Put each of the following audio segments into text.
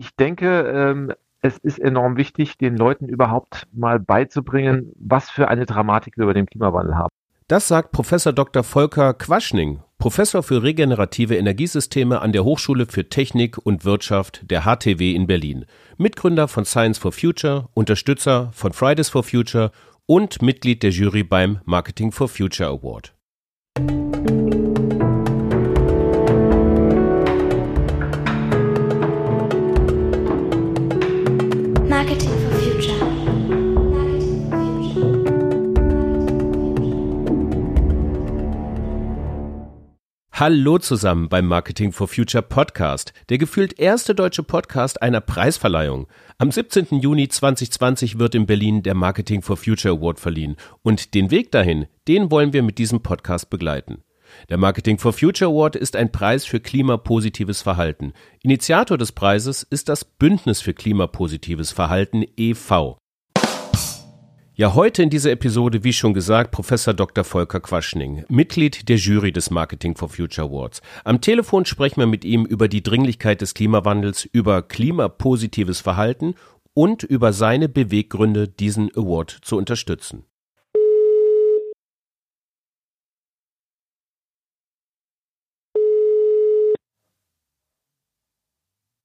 Ich denke, ähm, es ist enorm wichtig, den Leuten überhaupt mal beizubringen, was für eine Dramatik wir über den Klimawandel haben. Das sagt Professor Dr. Volker Quaschning, Professor für regenerative Energiesysteme an der Hochschule für Technik und Wirtschaft der HTW in Berlin, Mitgründer von Science for Future, Unterstützer von Fridays for Future und Mitglied der Jury beim Marketing for Future Award. Hallo zusammen beim Marketing for Future Podcast, der gefühlt erste deutsche Podcast einer Preisverleihung. Am 17. Juni 2020 wird in Berlin der Marketing for Future Award verliehen und den Weg dahin, den wollen wir mit diesem Podcast begleiten. Der Marketing for Future Award ist ein Preis für klimapositives Verhalten. Initiator des Preises ist das Bündnis für klimapositives Verhalten e.V. Ja, heute in dieser Episode, wie schon gesagt, Professor Dr. Volker Quaschning, Mitglied der Jury des Marketing for Future Awards. Am Telefon sprechen wir mit ihm über die Dringlichkeit des Klimawandels, über klimapositives Verhalten und über seine Beweggründe, diesen Award zu unterstützen.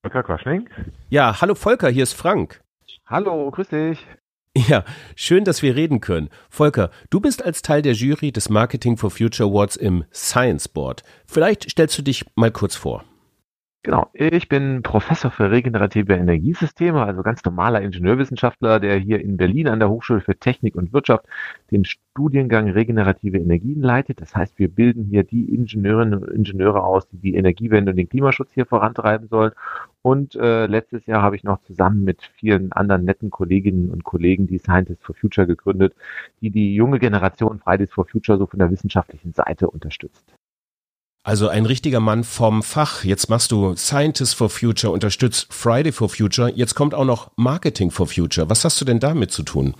Volker Quaschning? Ja, hallo Volker, hier ist Frank. Hallo, grüß dich. Ja, schön, dass wir reden können. Volker, du bist als Teil der Jury des Marketing for Future Awards im Science Board. Vielleicht stellst du dich mal kurz vor. Genau, ich bin Professor für regenerative Energiesysteme, also ganz normaler Ingenieurwissenschaftler, der hier in Berlin an der Hochschule für Technik und Wirtschaft den Studiengang regenerative Energien leitet. Das heißt, wir bilden hier die Ingenieurinnen und Ingenieure aus, die die Energiewende und den Klimaschutz hier vorantreiben sollen. Und äh, letztes Jahr habe ich noch zusammen mit vielen anderen netten Kolleginnen und Kollegen die Scientists for Future gegründet, die die junge Generation Fridays for Future so von der wissenschaftlichen Seite unterstützt. Also ein richtiger Mann vom Fach. Jetzt machst du Scientists for Future, unterstützt Friday for Future. Jetzt kommt auch noch Marketing for Future. Was hast du denn damit zu tun?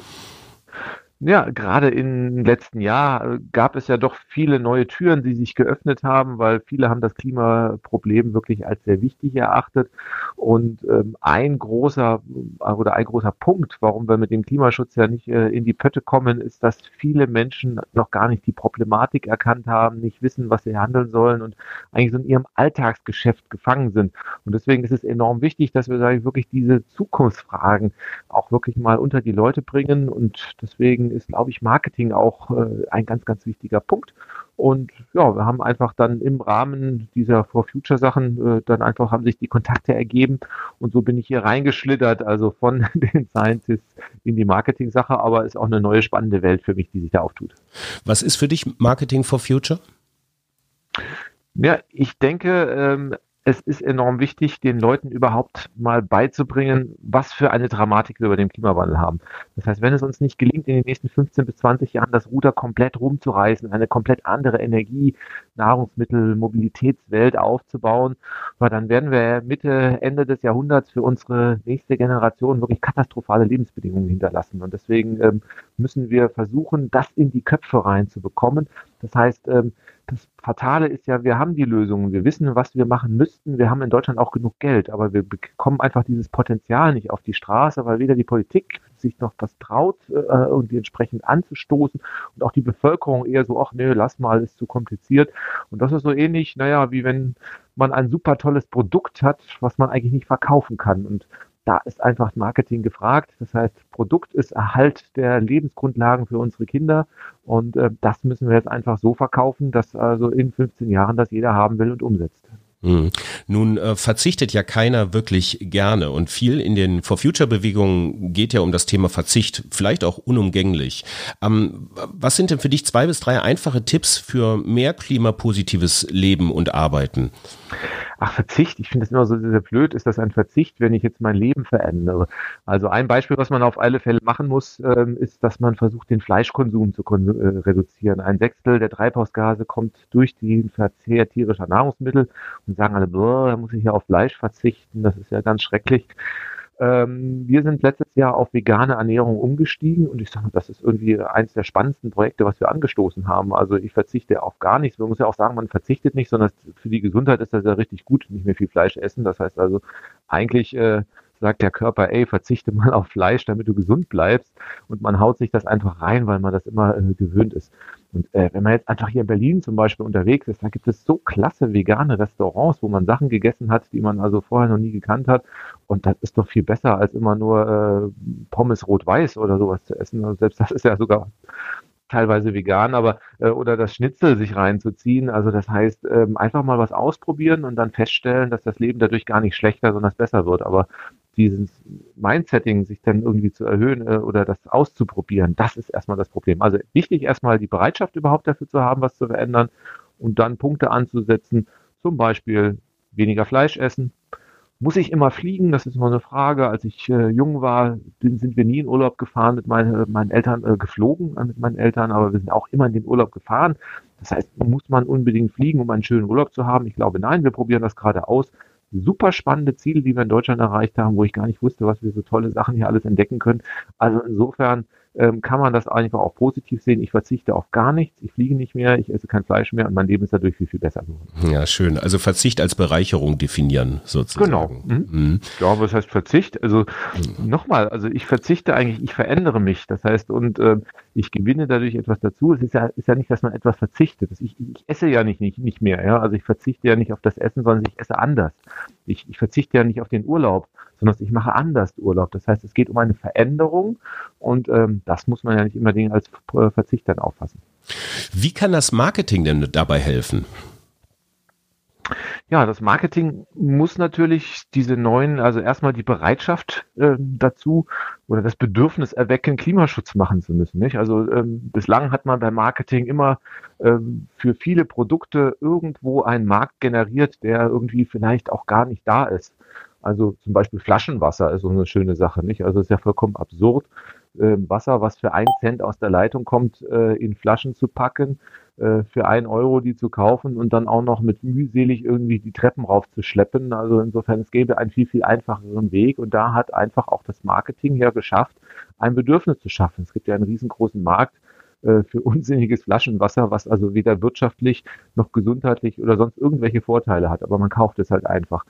Ja, gerade im letzten Jahr äh, gab es ja doch viele neue Türen, die sich geöffnet haben, weil viele haben das Klimaproblem wirklich als sehr wichtig erachtet. Und ähm, ein großer äh, oder ein großer Punkt, warum wir mit dem Klimaschutz ja nicht äh, in die Pötte kommen, ist, dass viele Menschen noch gar nicht die Problematik erkannt haben, nicht wissen, was sie handeln sollen und eigentlich so in ihrem Alltagsgeschäft gefangen sind. Und deswegen ist es enorm wichtig, dass wir, sage ich, wirklich diese Zukunftsfragen auch wirklich mal unter die Leute bringen. Und deswegen deswegen ist, glaube ich, Marketing auch äh, ein ganz, ganz wichtiger Punkt. Und ja, wir haben einfach dann im Rahmen dieser For Future Sachen äh, dann einfach haben sich die Kontakte ergeben und so bin ich hier reingeschlittert, also von den Scientists in die Marketing-Sache, aber ist auch eine neue spannende Welt für mich, die sich da auftut. Was ist für dich Marketing for Future? Ja, ich denke, ähm, es ist enorm wichtig, den Leuten überhaupt mal beizubringen, was für eine Dramatik wir über den Klimawandel haben. Das heißt, wenn es uns nicht gelingt, in den nächsten 15 bis 20 Jahren das Ruder komplett rumzureißen, eine komplett andere Energie, Nahrungsmittel, Mobilitätswelt aufzubauen, dann werden wir Mitte, Ende des Jahrhunderts für unsere nächste Generation wirklich katastrophale Lebensbedingungen hinterlassen. Und deswegen ähm, müssen wir versuchen, das in die Köpfe reinzubekommen. Das heißt, ähm, das Fatale ist ja, wir haben die Lösungen, wir wissen, was wir machen müssten, wir haben in Deutschland auch genug Geld, aber wir bekommen einfach dieses Potenzial nicht auf die Straße, weil weder die Politik sich noch was traut, äh, irgendwie entsprechend anzustoßen und auch die Bevölkerung eher so, ach nee, lass mal, ist zu kompliziert. Und das ist so ähnlich, naja, wie wenn man ein super tolles Produkt hat, was man eigentlich nicht verkaufen kann. Und da ist einfach Marketing gefragt. Das heißt, Produkt ist Erhalt der Lebensgrundlagen für unsere Kinder und äh, das müssen wir jetzt einfach so verkaufen, dass also in 15 Jahren das jeder haben will und umsetzt. Hm. Nun äh, verzichtet ja keiner wirklich gerne und viel in den For Future Bewegungen geht ja um das Thema Verzicht, vielleicht auch unumgänglich. Ähm, was sind denn für dich zwei bis drei einfache Tipps für mehr klimapositives Leben und Arbeiten? ach, Verzicht, ich finde das immer so sehr blöd, ist das ein Verzicht, wenn ich jetzt mein Leben verändere. Also ein Beispiel, was man auf alle Fälle machen muss, ähm, ist, dass man versucht, den Fleischkonsum zu äh, reduzieren. Ein Sechstel der Treibhausgase kommt durch den Verzehr tierischer Nahrungsmittel und sagen alle, da muss ich ja auf Fleisch verzichten, das ist ja ganz schrecklich. Ähm, wir sind letztes Jahr auf vegane Ernährung umgestiegen und ich sage, das ist irgendwie eines der spannendsten Projekte, was wir angestoßen haben. Also ich verzichte auf gar nichts. Man muss ja auch sagen, man verzichtet nicht, sondern für die Gesundheit ist das ja richtig gut, nicht mehr viel Fleisch essen. Das heißt also eigentlich äh, sagt der Körper, ey, verzichte mal auf Fleisch, damit du gesund bleibst. Und man haut sich das einfach rein, weil man das immer äh, gewöhnt ist. Und äh, wenn man jetzt einfach hier in Berlin zum Beispiel unterwegs ist, da gibt es so klasse vegane Restaurants, wo man Sachen gegessen hat, die man also vorher noch nie gekannt hat. Und das ist doch viel besser, als immer nur äh, Pommes rot-weiß oder sowas zu essen. Also selbst das ist ja sogar teilweise vegan, aber äh, oder das Schnitzel sich reinzuziehen. Also das heißt, ähm, einfach mal was ausprobieren und dann feststellen, dass das Leben dadurch gar nicht schlechter, sondern besser wird. Aber dieses Mindsetting sich dann irgendwie zu erhöhen äh, oder das auszuprobieren, das ist erstmal das Problem. Also wichtig erstmal die Bereitschaft überhaupt dafür zu haben, was zu verändern und dann Punkte anzusetzen, zum Beispiel weniger Fleisch essen. Muss ich immer fliegen? Das ist immer eine Frage. Als ich äh, jung war, sind wir nie in Urlaub gefahren mit meine, meinen Eltern, äh, geflogen äh, mit meinen Eltern, aber wir sind auch immer in den Urlaub gefahren. Das heißt, muss man unbedingt fliegen, um einen schönen Urlaub zu haben? Ich glaube, nein, wir probieren das gerade aus super spannende Ziele, die wir in Deutschland erreicht haben, wo ich gar nicht wusste, was wir so tolle Sachen hier alles entdecken können. Also insofern ähm, kann man das einfach auch positiv sehen. Ich verzichte auf gar nichts, ich fliege nicht mehr, ich esse kein Fleisch mehr und mein Leben ist dadurch viel, viel besser geworden. Ja, schön. Also Verzicht als Bereicherung definieren, sozusagen. Genau. Mhm. Mhm. Ja, was heißt Verzicht? Also mhm. nochmal, also ich verzichte eigentlich, ich verändere mich. Das heißt, und äh, ich gewinne dadurch etwas dazu. Es ist ja, ist ja nicht, dass man etwas verzichtet. Ich, ich esse ja nicht, nicht, nicht mehr. Ja? Also ich verzichte ja nicht auf das Essen, sondern ich esse anders. Ich, ich verzichte ja nicht auf den Urlaub, sondern ich mache anders Urlaub. Das heißt, es geht um eine Veränderung und ähm, das muss man ja nicht immer als Verzicht dann auffassen. Wie kann das Marketing denn dabei helfen? Ja, das Marketing muss natürlich diese neuen, also erstmal die Bereitschaft äh, dazu oder das Bedürfnis erwecken, Klimaschutz machen zu müssen. Nicht? Also ähm, bislang hat man beim Marketing immer ähm, für viele Produkte irgendwo einen Markt generiert, der irgendwie vielleicht auch gar nicht da ist. Also zum Beispiel Flaschenwasser ist so eine schöne Sache, nicht? Also ist ja vollkommen absurd, äh, Wasser, was für einen Cent aus der Leitung kommt, äh, in Flaschen zu packen, äh, für einen Euro die zu kaufen und dann auch noch mit mühselig irgendwie die Treppen raufzuschleppen. Also insofern, es gäbe einen viel, viel einfacheren Weg und da hat einfach auch das Marketing ja geschafft, ein Bedürfnis zu schaffen. Es gibt ja einen riesengroßen Markt äh, für unsinniges Flaschenwasser, was also weder wirtschaftlich noch gesundheitlich oder sonst irgendwelche Vorteile hat. Aber man kauft es halt einfach.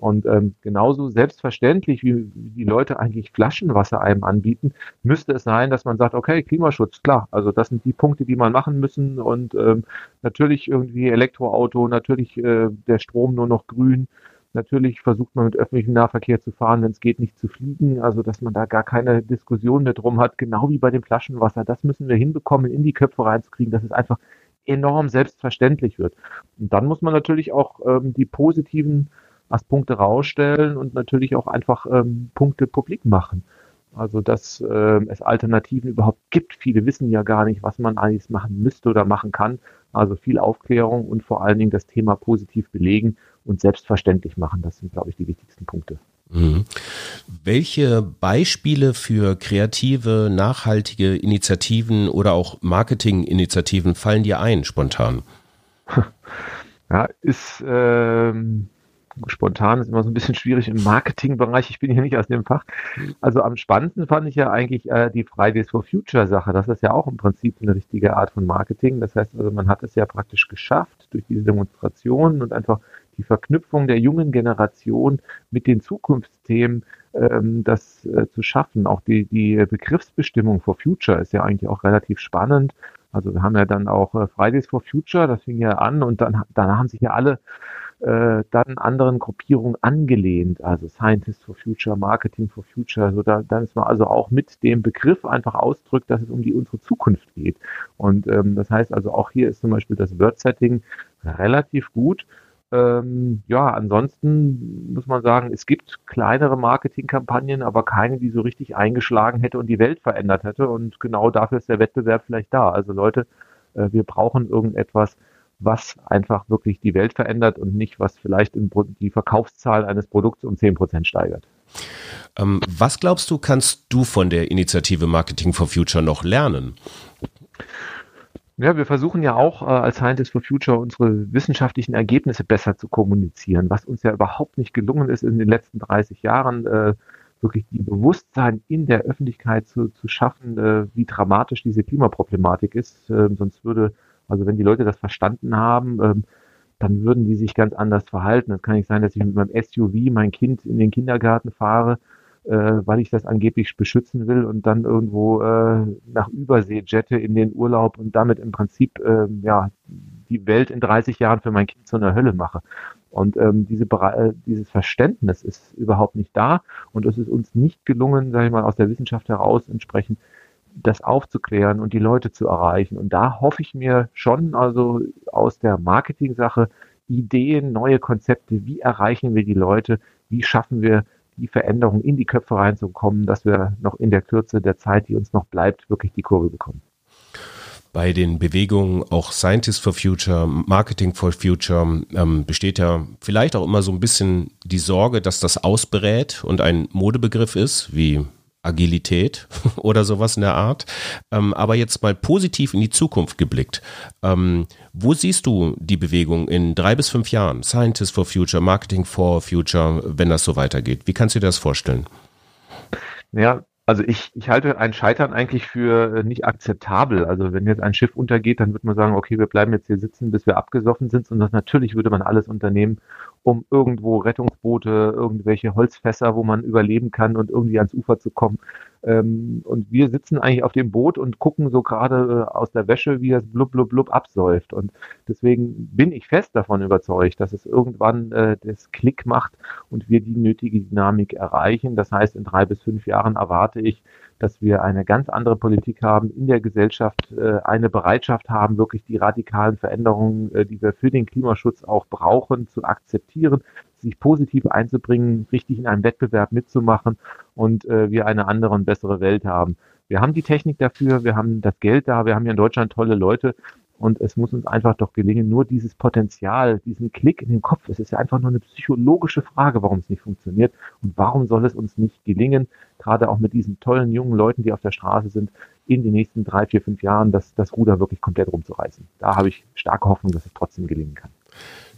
Und ähm, genauso selbstverständlich, wie, die Leute eigentlich Flaschenwasser einem anbieten, müsste es sein, dass man sagt, okay, Klimaschutz, klar, also das sind die Punkte, die man machen müssen. Und ähm, natürlich irgendwie Elektroauto, natürlich äh, der Strom nur noch grün, natürlich versucht man mit öffentlichem Nahverkehr zu fahren, wenn es geht, nicht zu fliegen, also dass man da gar keine Diskussion mehr drum hat, genau wie bei dem Flaschenwasser, das müssen wir hinbekommen, in die Köpfe reinzukriegen, dass es einfach enorm selbstverständlich wird. Und dann muss man natürlich auch ähm, die positiven als Punkte rausstellen und natürlich auch einfach ähm, Punkte publik machen. Also, dass äh, es Alternativen überhaupt gibt. Viele wissen ja gar nicht, was man eigentlich machen müsste oder machen kann. Also viel Aufklärung und vor allen Dingen das Thema positiv belegen und selbstverständlich machen. Das sind, glaube ich, die wichtigsten Punkte. Mhm. Welche Beispiele für kreative, nachhaltige Initiativen oder auch Marketinginitiativen fallen dir ein, spontan? Ja, ist ähm, spontan ist immer so ein bisschen schwierig im Marketingbereich. Ich bin hier nicht aus dem Fach. Also am spannendsten fand ich ja eigentlich äh, die Fridays for Future Sache. Das ist ja auch im Prinzip eine richtige Art von Marketing. Das heißt also, man hat es ja praktisch geschafft durch diese Demonstrationen und einfach die Verknüpfung der jungen Generation mit den Zukunftsthemen, ähm, das äh, zu schaffen. Auch die, die Begriffsbestimmung for Future ist ja eigentlich auch relativ spannend. Also wir haben ja dann auch äh, Fridays for Future, das fing ja an und dann danach haben sich ja alle äh, dann anderen Gruppierungen angelehnt, also Scientists for Future, Marketing for Future, so da, dann ist man also auch mit dem Begriff einfach ausdrückt, dass es um die unsere Zukunft geht. Und ähm, das heißt also auch hier ist zum Beispiel das Word-Setting relativ gut. Ähm, ja, ansonsten muss man sagen, es gibt kleinere Marketingkampagnen, aber keine, die so richtig eingeschlagen hätte und die Welt verändert hätte. Und genau dafür ist der Wettbewerb vielleicht da. Also Leute, äh, wir brauchen irgendetwas, was einfach wirklich die Welt verändert und nicht, was vielleicht die Verkaufszahl eines Produkts um 10% steigert. Ähm, was glaubst du, kannst du von der Initiative Marketing for Future noch lernen? Ja, wir versuchen ja auch äh, als Scientists for Future unsere wissenschaftlichen Ergebnisse besser zu kommunizieren, was uns ja überhaupt nicht gelungen ist in den letzten 30 Jahren. Äh, wirklich die Bewusstsein in der Öffentlichkeit zu, zu schaffen, äh, wie dramatisch diese Klimaproblematik ist. Ähm, sonst würde, also wenn die Leute das verstanden haben, ähm, dann würden die sich ganz anders verhalten. Es kann nicht sein, dass ich mit meinem SUV mein Kind in den Kindergarten fahre, äh, weil ich das angeblich beschützen will und dann irgendwo äh, nach Übersee jette in den Urlaub und damit im Prinzip äh, ja die Welt in 30 Jahren für mein Kind zu einer Hölle mache. Und ähm, diese, äh, dieses Verständnis ist überhaupt nicht da und es ist uns nicht gelungen, sage ich mal, aus der Wissenschaft heraus entsprechend das aufzuklären und die Leute zu erreichen. Und da hoffe ich mir schon, also aus der Marketing-Sache, Ideen, neue Konzepte, wie erreichen wir die Leute, wie schaffen wir die Veränderung in die Köpfe reinzukommen, dass wir noch in der Kürze der Zeit, die uns noch bleibt, wirklich die Kurve bekommen bei den Bewegungen auch Scientists for Future, Marketing for Future ähm, besteht ja vielleicht auch immer so ein bisschen die Sorge, dass das ausberät und ein Modebegriff ist, wie Agilität oder sowas in der Art. Ähm, aber jetzt mal positiv in die Zukunft geblickt. Ähm, wo siehst du die Bewegung in drei bis fünf Jahren? Scientists for Future, Marketing for Future, wenn das so weitergeht. Wie kannst du dir das vorstellen? Ja, also ich, ich halte ein Scheitern eigentlich für äh, nicht akzeptabel. Also wenn jetzt ein Schiff untergeht, dann würde man sagen, okay, wir bleiben jetzt hier sitzen, bis wir abgesoffen sind. Und das natürlich würde man alles unternehmen, um irgendwo Rettungsboote, irgendwelche Holzfässer, wo man überleben kann und irgendwie ans Ufer zu kommen. Ähm, und wir sitzen eigentlich auf dem Boot und gucken so gerade äh, aus der Wäsche, wie das blub, blub, blub absäuft. Und deswegen bin ich fest davon überzeugt, dass es irgendwann äh, das Klick macht und wir die nötige Dynamik erreichen. Das heißt, in drei bis fünf Jahren erwarte ich, dass wir eine ganz andere Politik haben, in der Gesellschaft äh, eine Bereitschaft haben, wirklich die radikalen Veränderungen, äh, die wir für den Klimaschutz auch brauchen, zu akzeptieren, sich positiv einzubringen, richtig in einem Wettbewerb mitzumachen und äh, wir eine andere und bessere Welt haben. Wir haben die Technik dafür, wir haben das Geld da, wir haben hier in Deutschland tolle Leute und es muss uns einfach doch gelingen, nur dieses Potenzial, diesen Klick in den Kopf, es ist ja einfach nur eine psychologische Frage, warum es nicht funktioniert und warum soll es uns nicht gelingen, gerade auch mit diesen tollen jungen Leuten, die auf der Straße sind, in den nächsten drei, vier, fünf Jahren das, das Ruder wirklich komplett rumzureißen. Da habe ich starke Hoffnung, dass es trotzdem gelingen kann.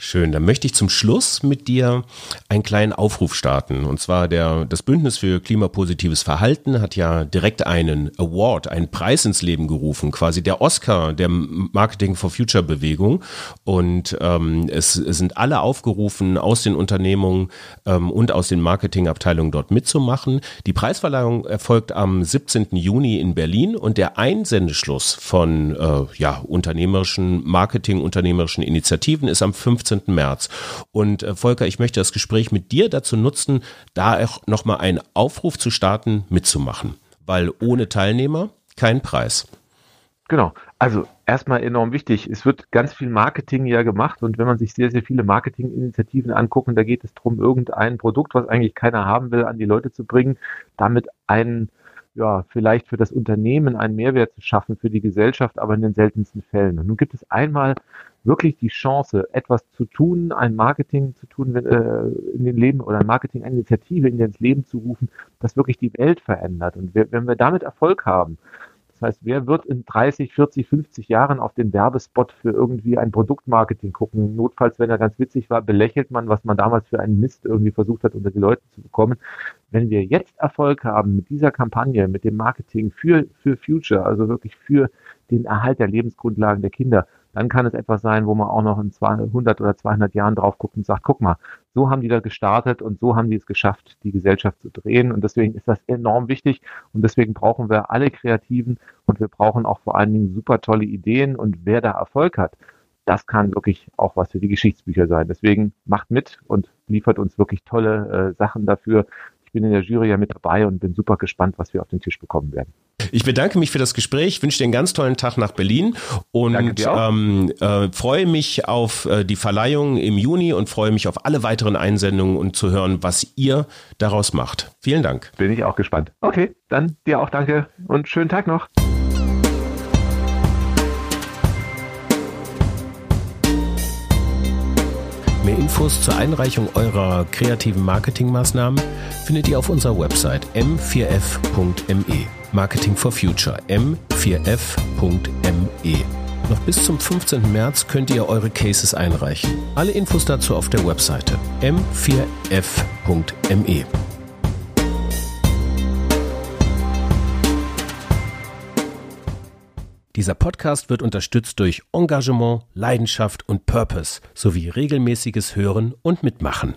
Schön. Dann möchte ich zum Schluss mit dir einen kleinen Aufruf starten. Und zwar der, das Bündnis für klimapositives Verhalten hat ja direkt einen Award, einen Preis ins Leben gerufen, quasi der Oscar der Marketing for Future Bewegung. Und ähm, es, es sind alle aufgerufen, aus den Unternehmungen ähm, und aus den Marketingabteilungen dort mitzumachen. Die Preisverleihung erfolgt am 17. Juni in Berlin und der Einsendeschluss von äh, ja, unternehmerischen Marketing, unternehmerischen Initiativen ist am 15. 15. März. Und äh, Volker, ich möchte das Gespräch mit dir dazu nutzen, da auch nochmal einen Aufruf zu starten, mitzumachen. Weil ohne Teilnehmer kein Preis. Genau. Also erstmal enorm wichtig. Es wird ganz viel Marketing ja gemacht und wenn man sich sehr, sehr viele Marketinginitiativen anguckt, da geht es darum, irgendein Produkt, was eigentlich keiner haben will, an die Leute zu bringen, damit einen ja, vielleicht für das Unternehmen einen Mehrwert zu schaffen, für die Gesellschaft, aber in den seltensten Fällen. Und nun gibt es einmal wirklich die Chance, etwas zu tun, ein Marketing zu tun äh, in den Leben oder ein Marketing-Initiative in das Leben zu rufen, das wirklich die Welt verändert. Und wenn wir damit Erfolg haben, das heißt, wer wird in 30, 40, 50 Jahren auf den Werbespot für irgendwie ein Produktmarketing gucken? Notfalls, wenn er ganz witzig war, belächelt man, was man damals für einen Mist irgendwie versucht hat, unter die Leute zu bekommen. Wenn wir jetzt Erfolg haben mit dieser Kampagne, mit dem Marketing für, für Future, also wirklich für den Erhalt der Lebensgrundlagen der Kinder, dann kann es etwas sein, wo man auch noch in 200 oder 200 Jahren drauf guckt und sagt, guck mal, so haben die da gestartet und so haben die es geschafft, die Gesellschaft zu drehen. Und deswegen ist das enorm wichtig und deswegen brauchen wir alle Kreativen und wir brauchen auch vor allen Dingen super tolle Ideen und wer da Erfolg hat, das kann wirklich auch was für die Geschichtsbücher sein. Deswegen macht mit und liefert uns wirklich tolle äh, Sachen dafür, ich bin in der Jury ja mit dabei und bin super gespannt, was wir auf den Tisch bekommen werden. Ich bedanke mich für das Gespräch, wünsche dir einen ganz tollen Tag nach Berlin und ähm, äh, freue mich auf äh, die Verleihung im Juni und freue mich auf alle weiteren Einsendungen und zu hören, was ihr daraus macht. Vielen Dank. Bin ich auch gespannt. Okay, dann dir auch danke und schönen Tag noch. Mehr Infos zur Einreichung eurer kreativen Marketingmaßnahmen findet ihr auf unserer Website m4f.me. Marketing for Future m4f.me. Noch bis zum 15. März könnt ihr eure Cases einreichen. Alle Infos dazu auf der Webseite m4f.me. Dieser Podcast wird unterstützt durch Engagement, Leidenschaft und Purpose sowie regelmäßiges Hören und Mitmachen.